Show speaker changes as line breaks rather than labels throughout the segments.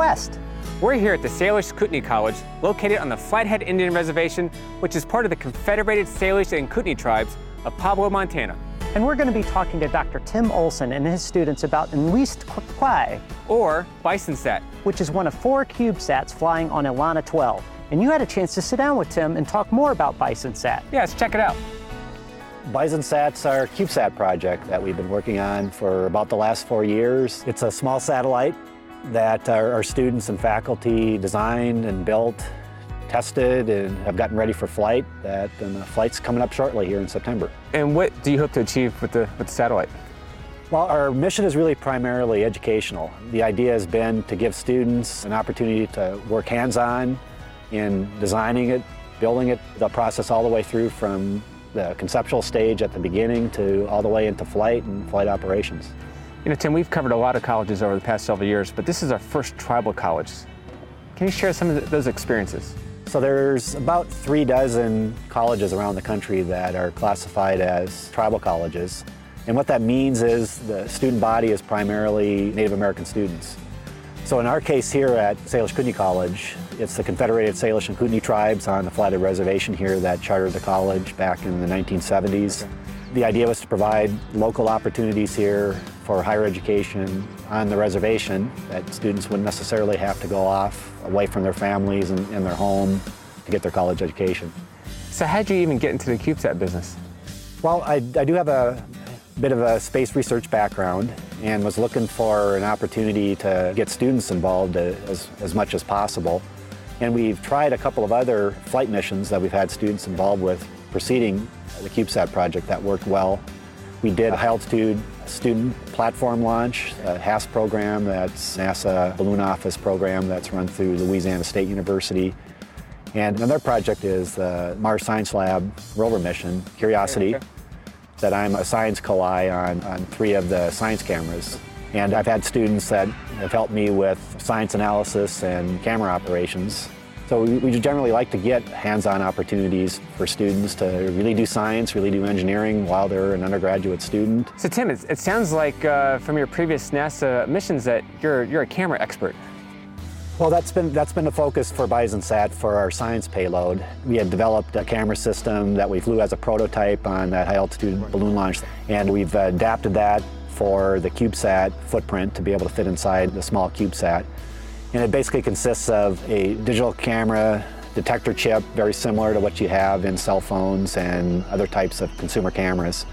Test Quest.
We're here at the Salish Kootenai College, located on the Flathead Indian Reservation, which is part of the Confederated Salish and Kootenai tribes of Pablo, Montana.
And we're going to be talking to Dr. Tim Olson and his students about Nwist Kwai,
Or BisonSat.
which is one of four CubeSats flying on ELaNa 12. And you had a chance to sit down with Tim and talk more about BisonSat.
Yeah, let's check it out.
Bison BisonSat's our CubeSat project that we've been working on for about the last four years. It's a small satellite that our, our students and faculty designed and built, tested, and have gotten ready for flight. That and the flight's coming up shortly here in September.
And what do you hope to achieve with the, with the satellite?
Well, our mission is really primarily educational. The idea has been to give students an opportunity to work hands-on in designing it, building it, the process all the way through from the conceptual stage at the beginning to all the way into flight and flight operations.
You know, Tim, we've covered a lot of colleges over the past several years, but this is our first tribal college. Can you share some of those experiences?
So there's about three dozen colleges around the country that are classified as tribal colleges. And what that means is the student body is primarily Native American students. So in our case here at Salish Kootenai College, it's the Confederated Salish and Kootenai tribes on the Flathead Reservation here that chartered the college back in the 1970s. The idea was to provide local opportunities here for higher education on the reservation that students wouldn't necessarily have to go off away from their families and, and their home to get their college education.
So, how'd you even get into the CubeSat business?
Well, I, I do have a bit of a space research background and was looking for an opportunity to get students involved as, as much as possible. And we've tried a couple of other flight missions that we've had students involved with preceding the CubeSat project that worked well. We did a high altitude student platform launch, a HASP program that's NASA Balloon Office program that's run through Louisiana State University. And another project is the Mars Science Lab rover mission, Curiosity
Okay.
that I'm a science co-I on, on three of the science cameras. And I've had students that have helped me with science analysis and camera operations. So we, we generally like to get hands-on opportunities for students to really do science, really do engineering while they're an undergraduate student.
So, Tim, it, it sounds like uh, from your previous NASA missions that you're, you're a camera expert.
Well, that's been that's been the focus for BisonSat for our science payload. We had developed a camera system that we flew as a prototype on that high altitude balloon launch, and we've adapted that for the CubeSat footprint to be able to fit inside the small CubeSat. And it basically consists of a digital camera detector chip, very similar to what you have in cell phones and other types of consumer cameras.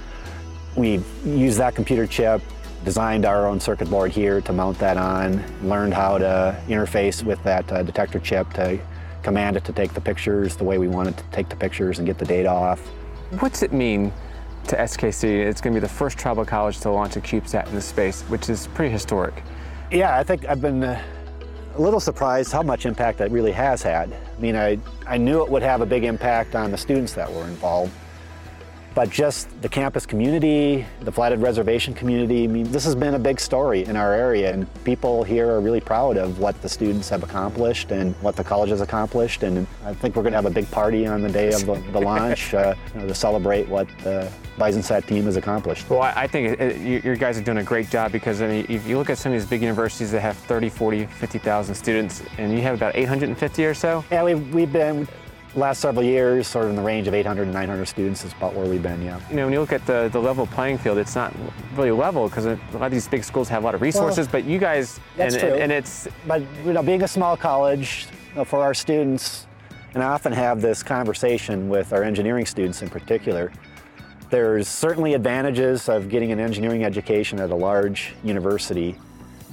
We used that computer chip, designed our own circuit board here to mount that on, learned how to interface with that uh, detector chip to command it to take the pictures the way we wanted to take the pictures and get the data off.
What's it mean to SKC? It's going to be the first tribal college to launch a CubeSat into space, which is pretty historic.
Yeah, I think I've been uh, a little surprised how much impact that really has had. I mean, I, I knew it would have a big impact on the students that were involved, but just the campus community, the Flathead Reservation community, I mean, this has been a big story in our area, and people here are really proud of what the students have accomplished and what the college has accomplished, and I think we're going to have a big party on the day of the, the launch uh, you know, to celebrate what the BisonSat team has accomplished.
Well, I I think it, it, you, you guys are doing a great job because I mean, if you look at some of these big universities that have 30, 40, 50,000 students, and you have about 850 or so,
Yeah, we've, we've been, last several years, sort of in the range of 800 to 900 students is about where we've been, yeah.
you know, when you look at the, the level playing field, it's not really level because a lot of these big schools have a lot of resources, but you guys,
That's
and,
true.
and, and it's,
But, you know, being a small college, you know, for our students, and I often have this conversation with our engineering students in particular, there's certainly advantages of getting an engineering education at a large university.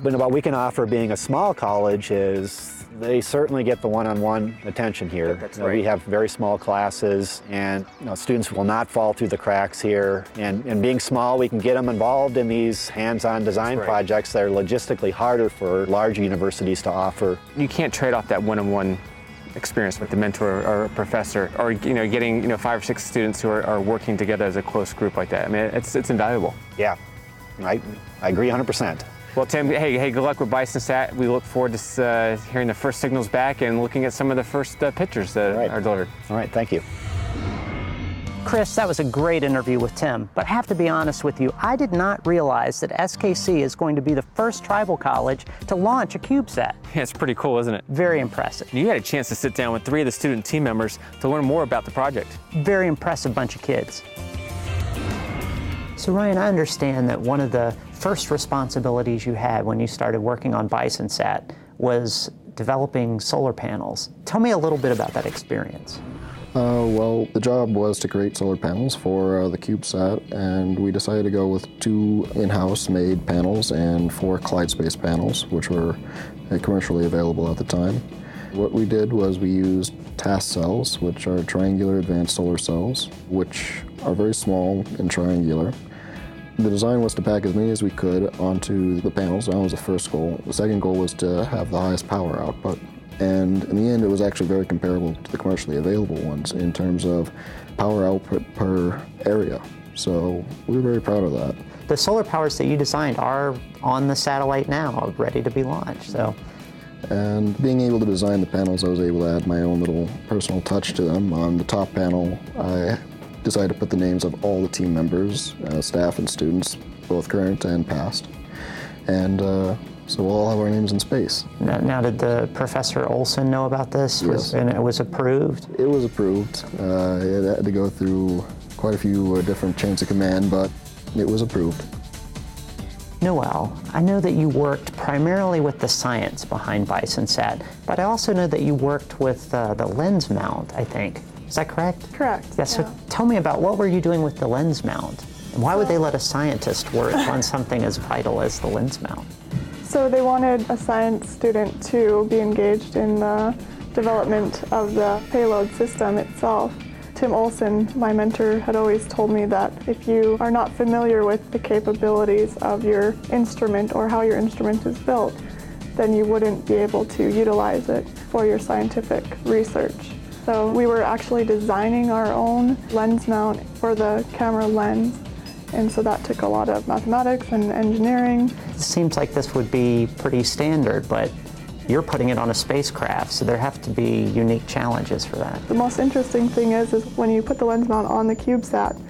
But what we can offer being a small college is they certainly get the one-on-one attention here.
That's
You know,
right.
We have very small classes and you know, students will not fall through the cracks here. And, and being small, we can get them involved in these hands-on design
right.
projects that are logistically harder for large universities to offer.
you can't trade off that one-on-one experience with the mentor or a professor or you know getting you know five or six students who are, are working together as a close group like that i mean it's it's invaluable
Yeah, I, I agree 100%.
Well tim hey hey good luck with bison sat we look forward to uh, hearing the first signals back and looking at some of the first uh, pictures that
Right.
are delivered
All right, thank you.
Chris, that was a great interview with Tim, but I have to be honest with you, I did not realize that SKC is going to be the first tribal college to launch a CubeSat.
Yeah, it's pretty cool, isn't it?
Very impressive.
You had a chance to sit down with three of the student team members to learn more about the project.
Very impressive bunch of kids. So, Ryan, I understand that one of the first responsibilities you had when you started working on BisonSat was developing solar panels. Tell me a little bit about that experience.
Uh, well, the job was to create solar panels for uh, the CubeSat, and we decided to go with two in-house made panels and four ClydeSpace panels, which were uh, commercially available at the time. What we did was we used TAS cells, which are triangular advanced solar cells, which are very small and triangular. The design was to pack as many as we could onto the panels. That was the first goal. The second goal was to have the highest power output. And in the end, it was actually very comparable to the commercially available ones in terms of power output per area. So we were very proud of that.
The solar powers that you designed are on the satellite now, ready to be launched. So,
And being able to design the panels, I was able to add my own little personal touch to them. On the top panel, I decided to put the names of all the team members, uh, staff, and students, both current and past. And uh, so we'll all have our names in space.
now, now did the Professor Olson know about this? Was-
Yes.
and it was approved?
It was approved. Uh, it had to go through quite a few uh, different chains of command, but it was approved.
Noel, I know that you worked primarily with the science behind Bison BisonSat, but I also know that you worked with uh, the lens mount, I think. Is that correct?
Correct.
Yeah, so
yeah.
tell me about what were you doing with the lens mount? And why would they let a scientist work on something as vital as the lens mount?
So they wanted a science student to be engaged in the development of the payload system itself. Tim Olson, my mentor, had always told me that if you are not familiar with the capabilities of your instrument or how your instrument is built, then you wouldn't be able to utilize it for your scientific research. So we were actually designing our own lens mount for the camera lens. And so that took a lot of mathematics and engineering.
It seems like this would be pretty standard, but you're putting it on a spacecraft, so there have to be unique challenges for that.
The most interesting thing is, is when you put the lens mount on the CubeSat,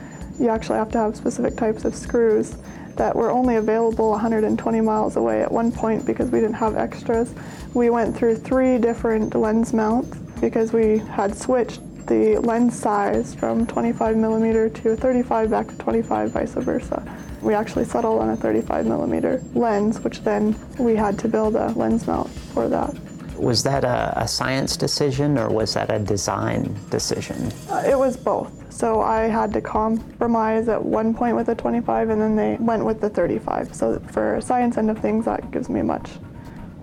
you actually have to have specific types of screws that were only available 120 miles away at one point because we didn't have extras. We went through three different lens mounts because we had switched the lens size from 25 millimeter to 35 back to 25, vice versa. We actually settled on a 35 millimeter lens, which then we had to build a lens mount for that.
Was that a, a science decision or was that a design decision?
Uh, It was both. So I had to compromise at one point with the 25 and then they went with the 35. So for science end of things, that gives me much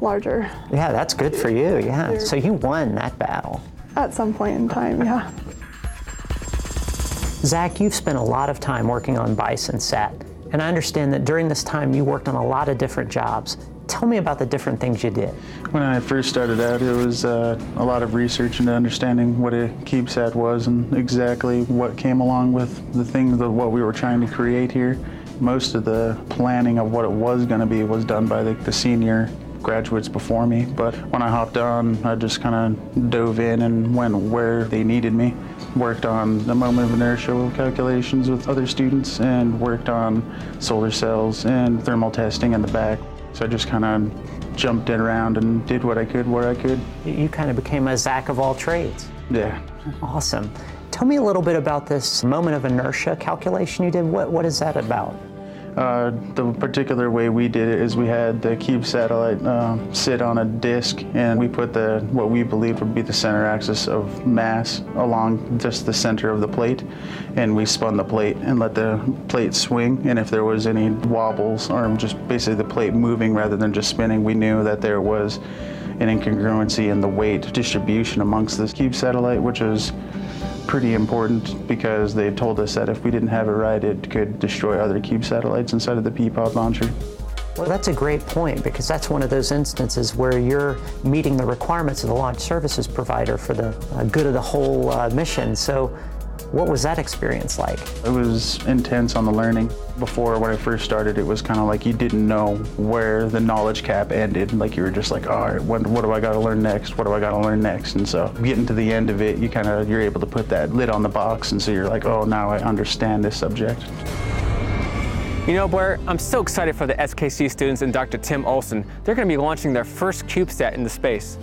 larger
Yeah, that's good for you. Yeah. So you won that battle.
at some point in time, yeah.
Zach, you've spent a lot of time working on BisonSat, and I understand that during this time you worked on a lot of different jobs. Tell me about the different things you did.
When I first started out, it was uh, a lot of research into understanding what a CubeSat was and exactly what came along with the thing that what we were trying to create here. Most of the planning of what it was going to be was done by the, the senior graduates before me, but when I hopped on, I just kind of dove in and went where they needed me. Worked on the moment of inertia calculations with other students and worked on solar cells and thermal testing in the back. So I just kind of jumped in around and did what I could where I could.
You- You kind of became a Zach of all trades.
Yeah.
Awesome. Tell me a little bit about this moment of inertia calculation you did. What, what is that about?
Uh, the particular way we did it is we had the cube satellite uh, sit on a disk, and we put the what we believed would be the center axis of mass along just the center of the plate, and we spun the plate and let the plate swing. And if there was any wobbles or just basically the plate moving rather than just spinning, we knew that there was an incongruency in the weight distribution amongst this cube satellite, which is pretty important because they told us that if we didn't have it right, it could destroy other cube satellites inside of the P-POD launcher.
Well, that's a great point because that's one of those instances where you're meeting the requirements of the launch services provider for the uh, good of the whole uh, mission. So, What was that experience like?
It was intense on the learning. Before, when I first started, it was kind of like you didn't know where the knowledge cap ended. Like you were just like, all right, what, what do I got to learn next? What do I got to learn next? And so getting to the end of it, you kind of you're able to put that lid on the box, and so you're like, oh, now I understand this subject.
You know, Blair, I'm so excited for the SKC students and Dr. Tim Olson. They're going to be launching their first CubeSat into space.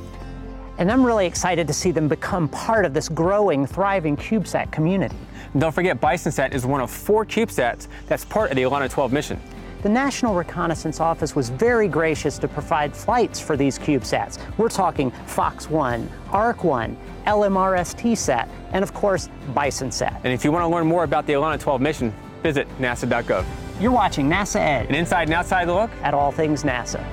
And I'm really excited to see them become part of this growing, thriving CubeSat community.
And don't forget, BisonSat is one of four CubeSats that's part of the ELaNa 12 mission.
The National Reconnaissance Office was very gracious to provide flights for these CubeSats. We're talking Fox 1, ARC 1, LMRST-SAT, and of course, BisonSat.
And if you want to learn more about the ELaNa 12 mission, visit nasa.gov.
You're watching NASA EDGE
An inside and outside look
at all things NASA.